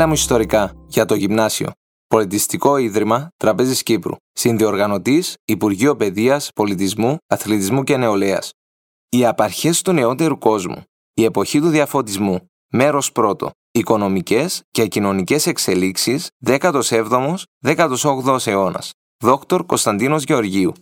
Μίλα μου ιστορικά για το γυμνάσιο. Πολιτιστικό Ίδρυμα Τραπέζης Κύπρου. Συνδιοργανωτής Υπουργείο Παιδείας, Πολιτισμού, Αθλητισμού και Νεολαίας. Οι απαρχές του νεότερου κόσμου. Η εποχή του διαφωτισμού. Μέρος πρώτο. Οικονομικές και κοινωνικές εξελίξεις 17ο-18ο αιώνας. Δόκτωρ Κωνσταντίνος Γεωργίου.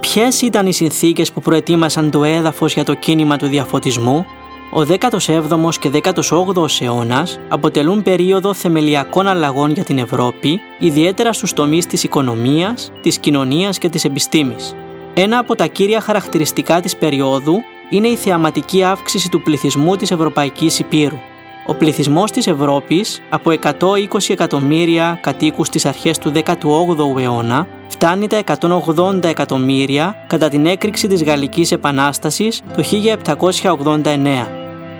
Ποιες ήταν οι συνθήκες που προετοίμασαν το έδαφος για το κίνημα του διαφωτισμού, ο 17ος και 18ος αιώνας αποτελούν περίοδο θεμελιακών αλλαγών για την Ευρώπη, ιδιαίτερα στους τομείς της οικονομίας, της κοινωνίας και της επιστήμης. Ένα από τα κύρια χαρακτηριστικά της περίοδου είναι η θεαματική αύξηση του πληθυσμού της Ευρωπαϊκής Υπήρου. Ο πληθυσμός της Ευρώπης από 120 εκατομμύρια κατοίκους στις αρχές του 18ου αιώνα φτάνει τα 180 εκατομμύρια κατά την έκρηξη της Γαλλικής Επανάστασης το 1789.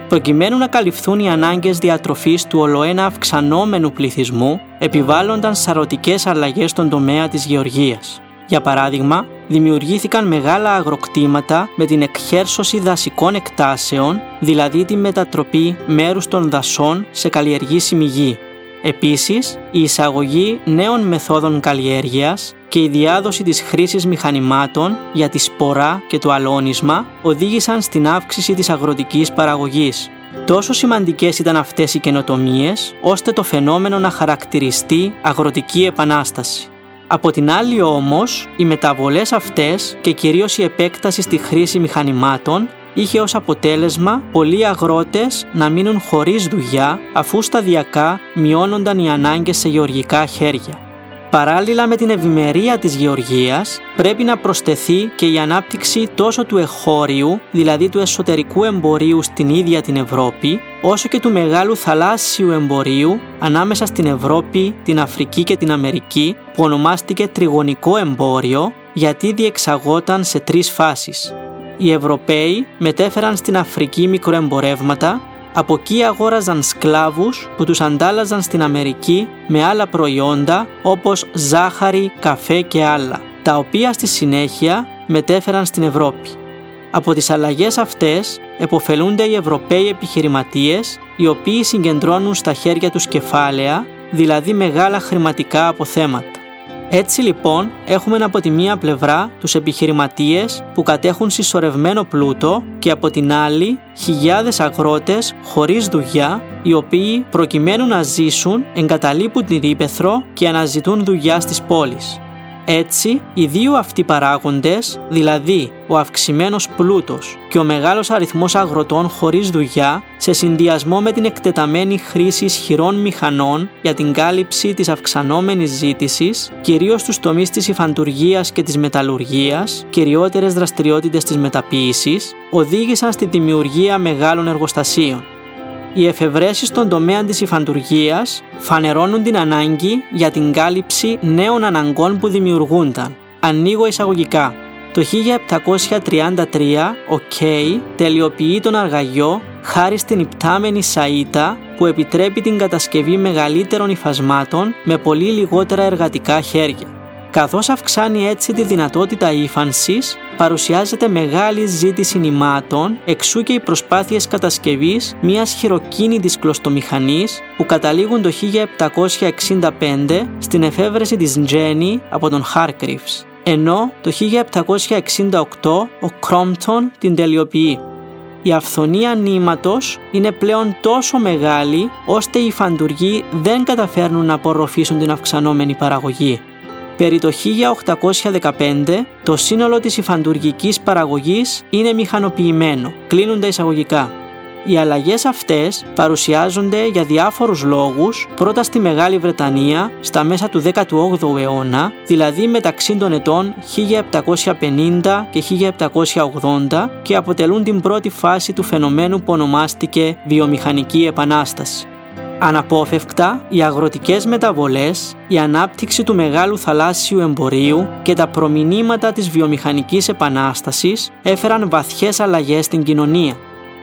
Προκειμένου να καλυφθούν οι ανάγκες διατροφής του ολοένα αυξανόμενου πληθυσμού, επιβάλλονταν σαρωτικές αλλαγές στον τομέα της γεωργίας. Για παράδειγμα, δημιουργήθηκαν μεγάλα αγροκτήματα με την εκχέρσωση δασικών εκτάσεων, δηλαδή τη μετατροπή μέρους των δασών σε καλλιεργήσιμη γη. Επίσης, η εισαγωγή νέων μεθόδων καλλιέργειας και η διάδοση της χρήσης μηχανημάτων για τη σπορά και το αλώνισμα οδήγησαν στην αύξηση της αγροτικής παραγωγής. Τόσο σημαντικές ήταν αυτές οι καινοτομίες, ώστε το φαινόμενο να χαρακτηριστεί αγροτική επανάσταση. Από την άλλη όμως, οι μεταβολές αυτές και κυρίως η επέκταση στη χρήση μηχανημάτων είχε ως αποτέλεσμα πολλοί αγρότες να μείνουν χωρίς δουλειά αφού σταδιακά μειώνονταν οι ανάγκες σε γεωργικά χέρια. Παράλληλα με την ευημερία της γεωργίας πρέπει να προσθεθεί και η ανάπτυξη τόσο του εχώριου, δηλαδή του εσωτερικού εμπορίου στην ίδια την Ευρώπη, όσο και του μεγάλου θαλάσσιου εμπορίου ανάμεσα στην Ευρώπη, την Αφρική και την Αμερική, που ονομάστηκε τριγωνικό εμπόριο γιατί διεξαγόταν σε τρεις φάσεις. Οι Ευρωπαίοι μετέφεραν στην Αφρική μικροεμπορεύματα από εκεί αγόραζαν σκλάβους που τους αντάλλαζαν στην Αμερική με άλλα προϊόντα όπως ζάχαρη, καφέ και άλλα, τα οποία στη συνέχεια μετέφεραν στην Ευρώπη. Από τις αλλαγές αυτές εποφελούνται οι Ευρωπαίοι επιχειρηματίες οι οποίοι συγκεντρώνουν στα χέρια τους κεφάλαια, δηλαδή μεγάλα χρηματικά αποθέματα. Έτσι λοιπόν έχουμε από τη μία πλευρά τους επιχειρηματίες που κατέχουν συσσωρευμένο πλούτο και από την άλλη χιλιάδες αγρότες χωρίς δουλειά οι οποίοι προκειμένου να ζήσουν εγκαταλείπουν την ύπεθρο και αναζητούν δουλειά στις πόλεις. Έτσι, οι δύο αυτοί παράγοντες, δηλαδή ο αυξημένος πλούτος και ο μεγάλος αριθμός αγροτών χωρίς δουλειά, σε συνδυασμό με την εκτεταμένη χρήση ισχυρών μηχανών για την κάλυψη της αυξανόμενης ζήτησης, κυρίως στους τομείς της υφαντουργίας και της μεταλλουργίας, κυριότερες δραστηριότητες της μεταποίησης, οδήγησαν στη δημιουργία μεγάλων εργοστασίων. Οι εφευρέσεις στον τομέα της υφαντουργίας φανερώνουν την ανάγκη για την κάλυψη νέων αναγκών που δημιουργούνταν. Ανοίγω εισαγωγικά. Το 1733 ο Κέι τελειοποιεί τον αργαγιό χάρη στην υπτάμενη σαΐτα που επιτρέπει την κατασκευή μεγαλύτερων υφασμάτων με πολύ λιγότερα εργατικά χέρια. Καθώς αυξάνει έτσι τη δυνατότητα ύφανσης, παρουσιάζεται μεγάλη ζήτηση νημάτων, εξού και οι προσπάθειες κατασκευής μιας χειροκίνητης κλωστομηχανής που καταλήγουν το 1765 στην εφεύρεση της Τζένι από τον Χάρκριφς, ενώ το 1768 ο Κρόμπτον την τελειοποιεί. Η αυθονία νήματος είναι πλέον τόσο μεγάλη ώστε οι φαντουργοί δεν καταφέρνουν να απορροφήσουν την αυξανόμενη παραγωγή. Περί το 1815 το σύνολο της υφαντουργικής παραγωγής είναι μηχανοποιημένο, κλείνουν τα εισαγωγικά. Οι αλλαγές αυτές παρουσιάζονται για διάφορους λόγους πρώτα στη Μεγάλη Βρετανία στα μέσα του 18ου αιώνα, δηλαδή μεταξύ των ετών 1750 και 1780 και αποτελούν την πρώτη φάση του φαινομένου που ονομάστηκε βιομηχανική επανάσταση. Αναπόφευκτα, οι αγροτικές μεταβολές, η ανάπτυξη του μεγάλου θαλάσσιου εμπορίου και τα προμηνύματα της βιομηχανικής επανάστασης έφεραν βαθιές αλλαγές στην κοινωνία.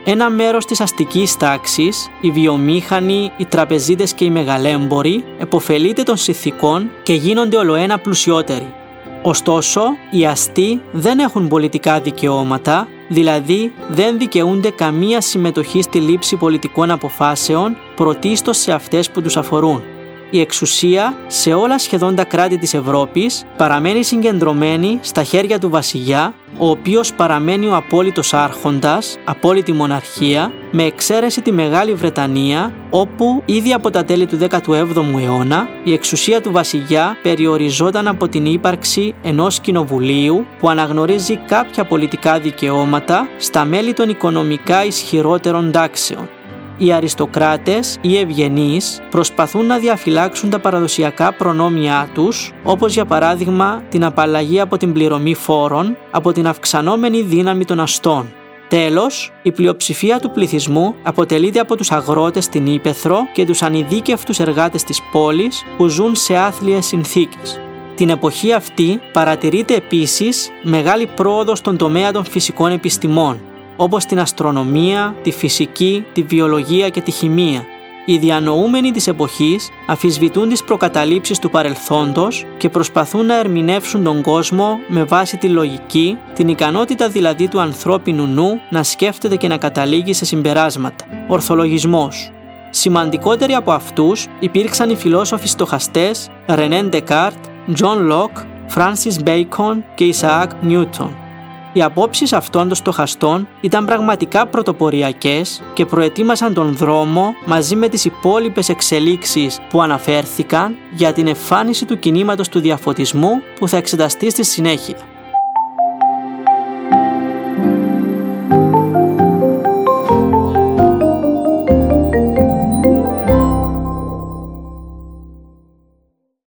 Ένα μέρος της αστικής τάξης, οι βιομήχανοι, οι τραπεζίτες και οι μεγαλέμποροι, εποφελείται των συνθηκών και γίνονται ολοένα πλουσιότεροι. Ωστόσο, οι αστεί δεν έχουν πολιτικά δικαιώματα δηλαδή δεν δικαιούνται καμία συμμετοχή στη λήψη πολιτικών αποφάσεων πρωτίστως σε αυτές που τους αφορούν η εξουσία σε όλα σχεδόν τα κράτη της Ευρώπης παραμένει συγκεντρωμένη στα χέρια του βασιλιά, ο οποίος παραμένει ο απόλυτος άρχοντας, απόλυτη μοναρχία, με εξαίρεση τη Μεγάλη Βρετανία, όπου ήδη από τα τέλη του 17ου αιώνα η εξουσία του βασιλιά περιοριζόταν από την ύπαρξη ενός κοινοβουλίου που αναγνωρίζει κάποια πολιτικά δικαιώματα στα μέλη των οικονομικά ισχυρότερων τάξεων οι αριστοκράτες ή ευγενείς προσπαθούν να διαφυλάξουν τα παραδοσιακά προνόμια τους, όπως για παράδειγμα την απαλλαγή από την πληρωμή φόρων, από την αυξανόμενη δύναμη των αστών. Τέλος, η πλειοψηφία του πληθυσμού αποτελείται από τους αγρότες στην Ήπεθρο και τους ανειδίκευτους εργάτες της πόλης που ζουν σε άθλιες συνθήκες. Την εποχή αυτή παρατηρείται επίσης μεγάλη πρόοδος στον τομέα των φυσικών επιστημών, όπως την αστρονομία, τη φυσική, τη βιολογία και τη χημεία. Οι διανοούμενοι της εποχής αφισβητούν τις προκαταλήψεις του παρελθόντος και προσπαθούν να ερμηνεύσουν τον κόσμο με βάση τη λογική, την ικανότητα δηλαδή του ανθρώπινου νου να σκέφτεται και να καταλήγει σε συμπεράσματα. Ορθολογισμός. Σημαντικότεροι από αυτούς υπήρξαν οι φιλόσοφοι στοχαστές Ρενέν Ντεκάρτ, Τζον Λοκ, Φράνσις Μπέικον και Ισαάκ Νιούτον. Οι απόψεις αυτών των στοχαστών ήταν πραγματικά πρωτοποριακές και προετοίμασαν τον δρόμο μαζί με τις υπόλοιπες εξελίξεις που αναφέρθηκαν για την εμφάνιση του κινήματος του διαφωτισμού που θα εξεταστεί στη συνέχεια.